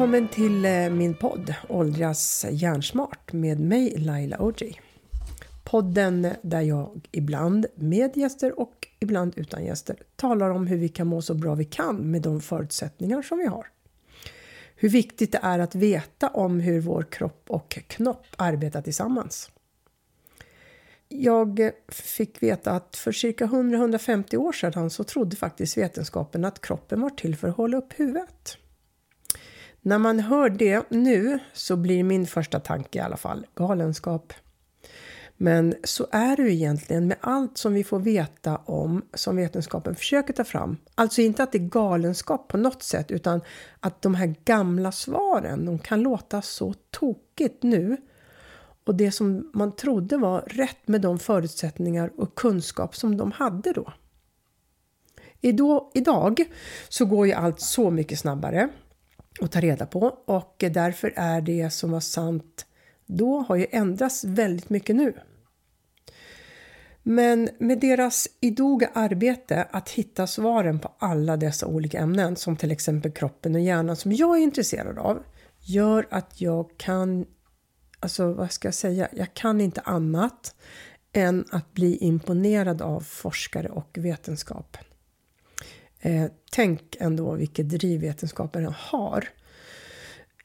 Välkommen till eh, min podd Åldras hjärnsmart med mig Laila Oji. Podden där jag ibland med gäster och ibland utan gäster talar om hur vi kan må så bra vi kan med de förutsättningar som vi har. Hur viktigt det är att veta om hur vår kropp och knopp arbetar tillsammans. Jag fick veta att för cirka 100-150 år sedan så trodde faktiskt vetenskapen att kroppen var till för att hålla upp huvudet. När man hör det nu så blir min första tanke i alla fall galenskap. Men så är det ju egentligen med allt som vi får veta om som vetenskapen försöker ta fram. Alltså inte att det är galenskap på något sätt utan att de här gamla svaren, de kan låta så tokigt nu. Och det som man trodde var rätt med de förutsättningar och kunskap som de hade då. Idag så går ju allt så mycket snabbare att ta reda på och därför är det som var sant då har ju ändrats väldigt mycket nu. Men med deras idoga arbete att hitta svaren på alla dessa olika ämnen som till exempel kroppen och hjärnan som jag är intresserad av gör att jag kan, alltså vad ska jag säga, jag kan inte annat än att bli imponerad av forskare och vetenskap. Eh, tänk ändå vilket driv vetenskapen har.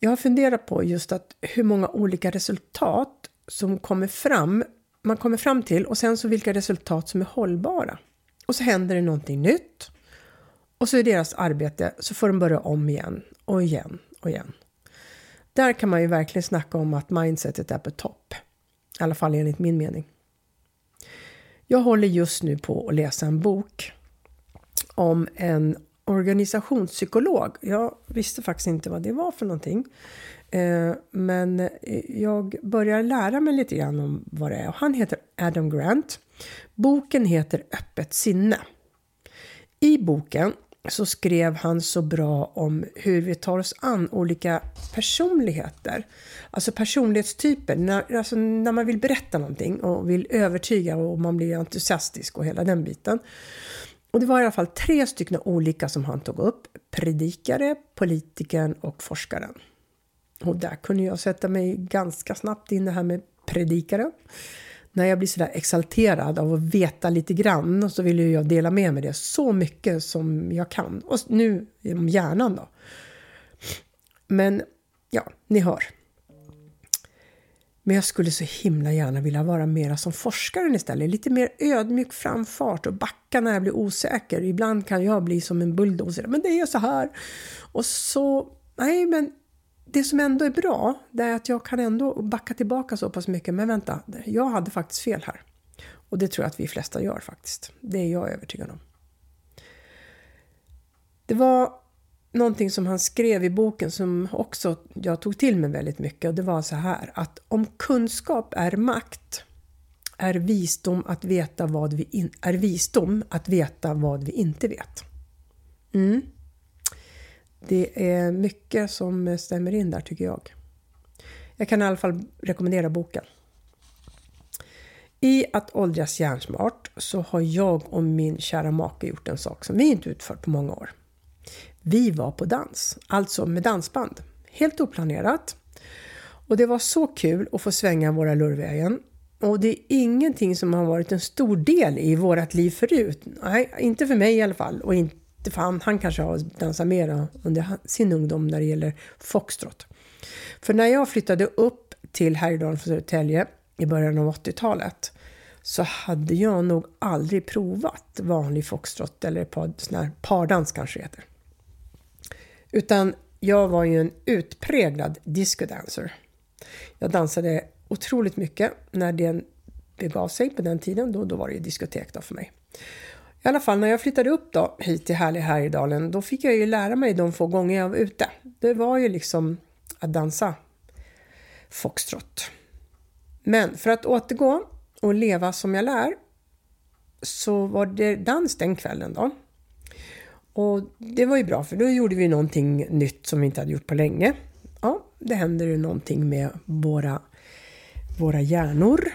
Jag har funderat på just att hur många olika resultat som kommer fram, man kommer fram till och sen så vilka resultat som är hållbara. Och så händer det någonting nytt och så är deras arbete så får de börja om igen och igen och igen. Där kan man ju verkligen snacka om att mindsetet är på topp. I alla fall enligt min mening. Jag håller just nu på att läsa en bok om en organisationspsykolog. Jag visste faktiskt inte vad det var för någonting. Eh, men eh, jag börjar lära mig lite grann om vad det är. Han heter Adam Grant. Boken heter Öppet sinne. I boken så skrev han så bra om hur vi tar oss an olika personligheter. Alltså personlighetstyper. När, alltså när man vill berätta någonting och vill övertyga och man blir entusiastisk och hela den biten. Och det var i alla fall tre stycken olika som han tog upp. Predikare, politikern och forskaren. Och där kunde jag sätta mig ganska snabbt in det här med predikaren. När jag blir sådär exalterad av att veta lite grann så vill jag dela med mig det så mycket som jag kan. Och nu om hjärnan då. Men ja, ni hör. Men jag skulle så himla gärna vilja vara mera som forskaren istället. Lite mer ödmjuk framfart och backa när jag blir osäker. Ibland kan jag bli som en bulldozer. Men det är så här. Och så, nej men det som ändå är bra, det är att jag kan ändå backa tillbaka så pass mycket. Men vänta, jag hade faktiskt fel här. Och det tror jag att vi flesta gör faktiskt. Det är jag övertygad om. Det var någonting som han skrev i boken som också jag tog till mig väldigt mycket och det var så här att om kunskap är makt är visdom att veta vad vi, in, är visdom att veta vad vi inte vet. Mm. Det är mycket som stämmer in där tycker jag. Jag kan i alla fall rekommendera boken. I att åldras hjärnsmart så har jag och min kära make gjort en sak som vi inte utfört på många år. Vi var på dans, alltså med dansband. Helt oplanerat. Och det var så kul att få svänga våra lurvägen. Och det är ingenting som har varit en stor del i vårt liv förut. Nej, inte för mig i alla fall. Och inte för han, han kanske har dansat mera under sin ungdom när det gäller foxtrot. För när jag flyttade upp till Härjedalen från Södertälje i början av 80-talet så hade jag nog aldrig provat vanlig foxtrot eller par, här pardans kanske heter. Utan jag var ju en utpräglad discodancer. Jag dansade otroligt mycket när det begav sig på den tiden. Då, då var det ju diskotek då för mig. I alla fall när jag flyttade upp då hit till härliga Härjedalen då fick jag ju lära mig de få gånger jag var ute. Det var ju liksom att dansa foxtrot. Men för att återgå och leva som jag lär så var det dans den kvällen då. Och det var ju bra för då gjorde vi någonting nytt som vi inte hade gjort på länge. Ja, det händer ju någonting med våra, våra hjärnor.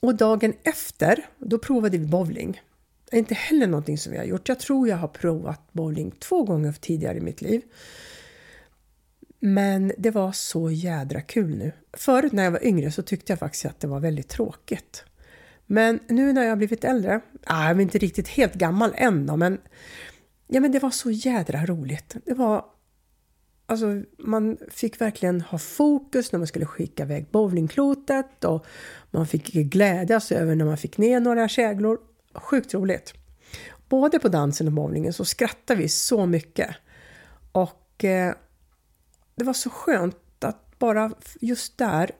Och dagen efter, då provade vi bowling. Är inte heller någonting som jag har gjort. Jag tror jag har provat bowling två gånger tidigare i mitt liv. Men det var så jädra kul nu. Förut när jag var yngre så tyckte jag faktiskt att det var väldigt tråkigt. Men nu när jag har blivit äldre, äh, jag är inte riktigt helt gammal än då, men, ja, men det var så jädra roligt. Det var, alltså, man fick verkligen ha fokus när man skulle skicka iväg bowlingklotet och man fick glädjas över när man fick ner några käglor. Sjukt roligt! Både på dansen och bowlingen så skrattade vi så mycket. Och eh, det var så skönt att bara just där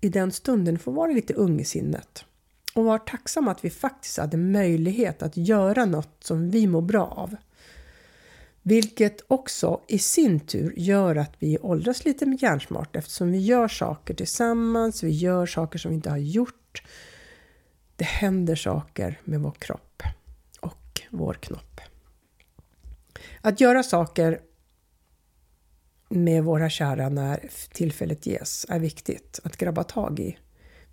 i den stunden få vara lite ung i sinnet. Och vara tacksam att vi faktiskt hade möjlighet att göra något som vi mår bra av. Vilket också i sin tur gör att vi åldras lite hjärnsmart eftersom vi gör saker tillsammans, vi gör saker som vi inte har gjort. Det händer saker med vår kropp och vår knopp. Att göra saker med våra kära när tillfället ges är viktigt att grabba tag i.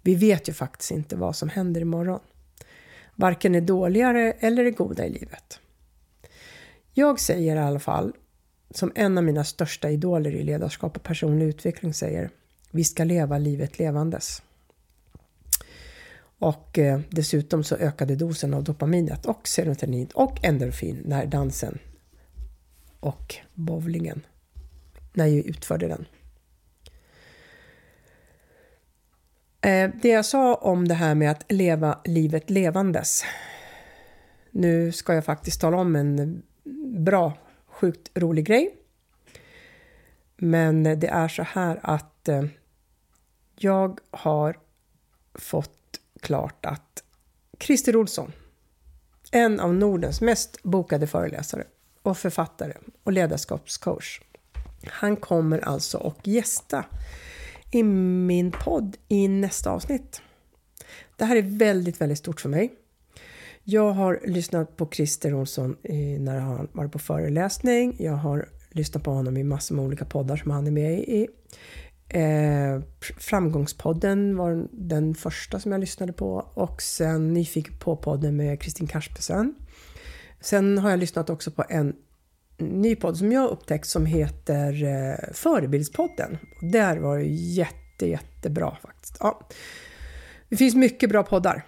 Vi vet ju faktiskt inte vad som händer imorgon. Varken det dåligare eller det goda i livet. Jag säger i alla fall, som en av mina största idoler i ledarskap och personlig utveckling säger, vi ska leva livet levandes. Och eh, dessutom så ökade dosen av dopaminet och serotonin och endorfin när dansen och bowlingen när jag utförde den. Eh, det jag sa om det här med att leva livet levandes. Nu ska jag faktiskt tala om en bra, sjukt rolig grej. Men det är så här att eh, jag har fått klart att Christer Olsson, en av Nordens mest bokade föreläsare och författare och ledarskapscoach, han kommer alltså och gästa i min podd i nästa avsnitt. Det här är väldigt, väldigt stort för mig. Jag har lyssnat på Christer Olsson när han var på föreläsning. Jag har lyssnat på honom i massor med olika poddar som han är med i. Eh, Framgångspodden var den första som jag lyssnade på och sen Nyfiken på-podden med Kristin Kaspersen. Sen har jag lyssnat också på en ny podd som jag upptäckt som heter eh, Förebildspodden. Där var det jätte, jättebra faktiskt. Ja. Det finns mycket bra poddar.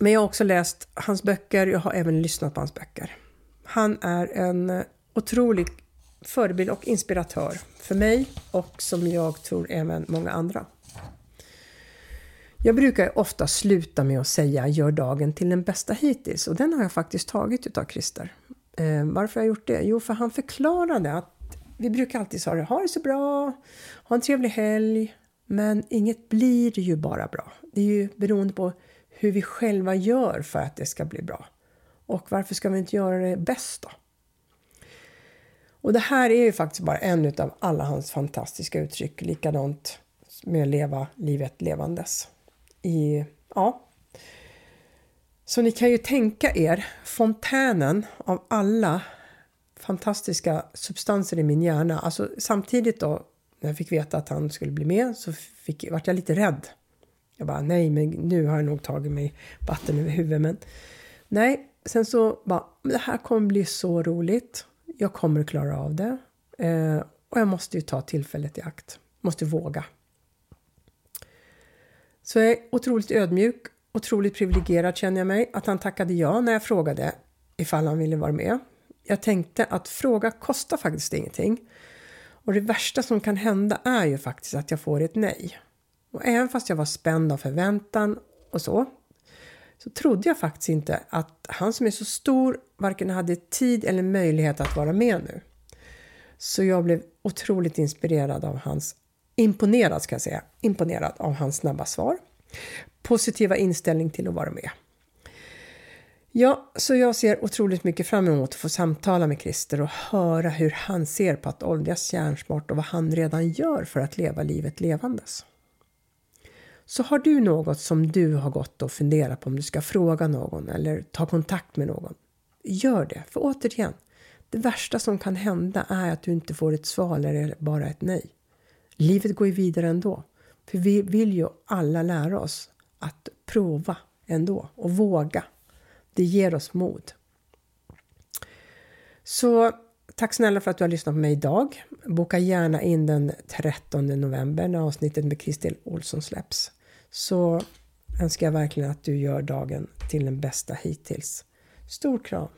Men jag har också läst hans böcker, jag har även lyssnat på hans böcker. Han är en otrolig förebild och inspiratör för mig och som jag tror även många andra. Jag brukar ofta sluta med att säga gör dagen till den bästa hittills och den har jag faktiskt tagit utav Christer. Eh, varför har jag gjort det? Jo, för han förklarade att vi brukar alltid säga ha det så bra, ha en trevlig helg. Men inget blir ju bara bra. Det är ju beroende på hur vi själva gör för att det ska bli bra. Och varför ska vi inte göra det bäst då? Och det här är ju faktiskt bara en av alla hans fantastiska uttryck. Likadant med att leva livet levandes. I, ja, så ni kan ju tänka er fontänen av alla fantastiska substanser i min hjärna. Alltså samtidigt då, när jag fick veta att han skulle bli med så fick, vart jag lite rädd. Jag bara, nej men nu har jag nog tagit mig vatten över huvudet. Men nej, sen så bara, det här kommer bli så roligt. Jag kommer att klara av det. Eh, och jag måste ju ta tillfället i akt. Måste våga. Så jag är otroligt ödmjuk Otroligt privilegierad känner jag mig att han tackade ja när jag frågade ifall han ville vara med. Jag tänkte att fråga kostar faktiskt ingenting. Och det värsta som kan hända är ju faktiskt att jag får ett nej. Och även fast jag var spänd av förväntan och så, så trodde jag faktiskt inte att han som är så stor varken hade tid eller möjlighet att vara med nu. Så jag blev otroligt inspirerad av hans, imponerad ska jag säga, imponerad av hans snabba svar positiva inställning till att vara med. Ja, så jag ser otroligt mycket fram emot att få samtala med Christer och höra hur han ser på att åldras hjärnsmart och vad han redan gör för att leva livet levandes. Så har du något som du har gått och funderat på om du ska fråga någon eller ta kontakt med någon, gör det. För återigen, det värsta som kan hända är att du inte får ett svar eller bara ett nej. Livet går ju vidare ändå. För vi vill ju alla lära oss att prova ändå och våga. Det ger oss mod. Så tack snälla för att du har lyssnat på mig idag. Boka gärna in den 13 november när avsnittet med Kristel Olsson släpps så önskar jag verkligen att du gör dagen till den bästa hittills. Stor kram!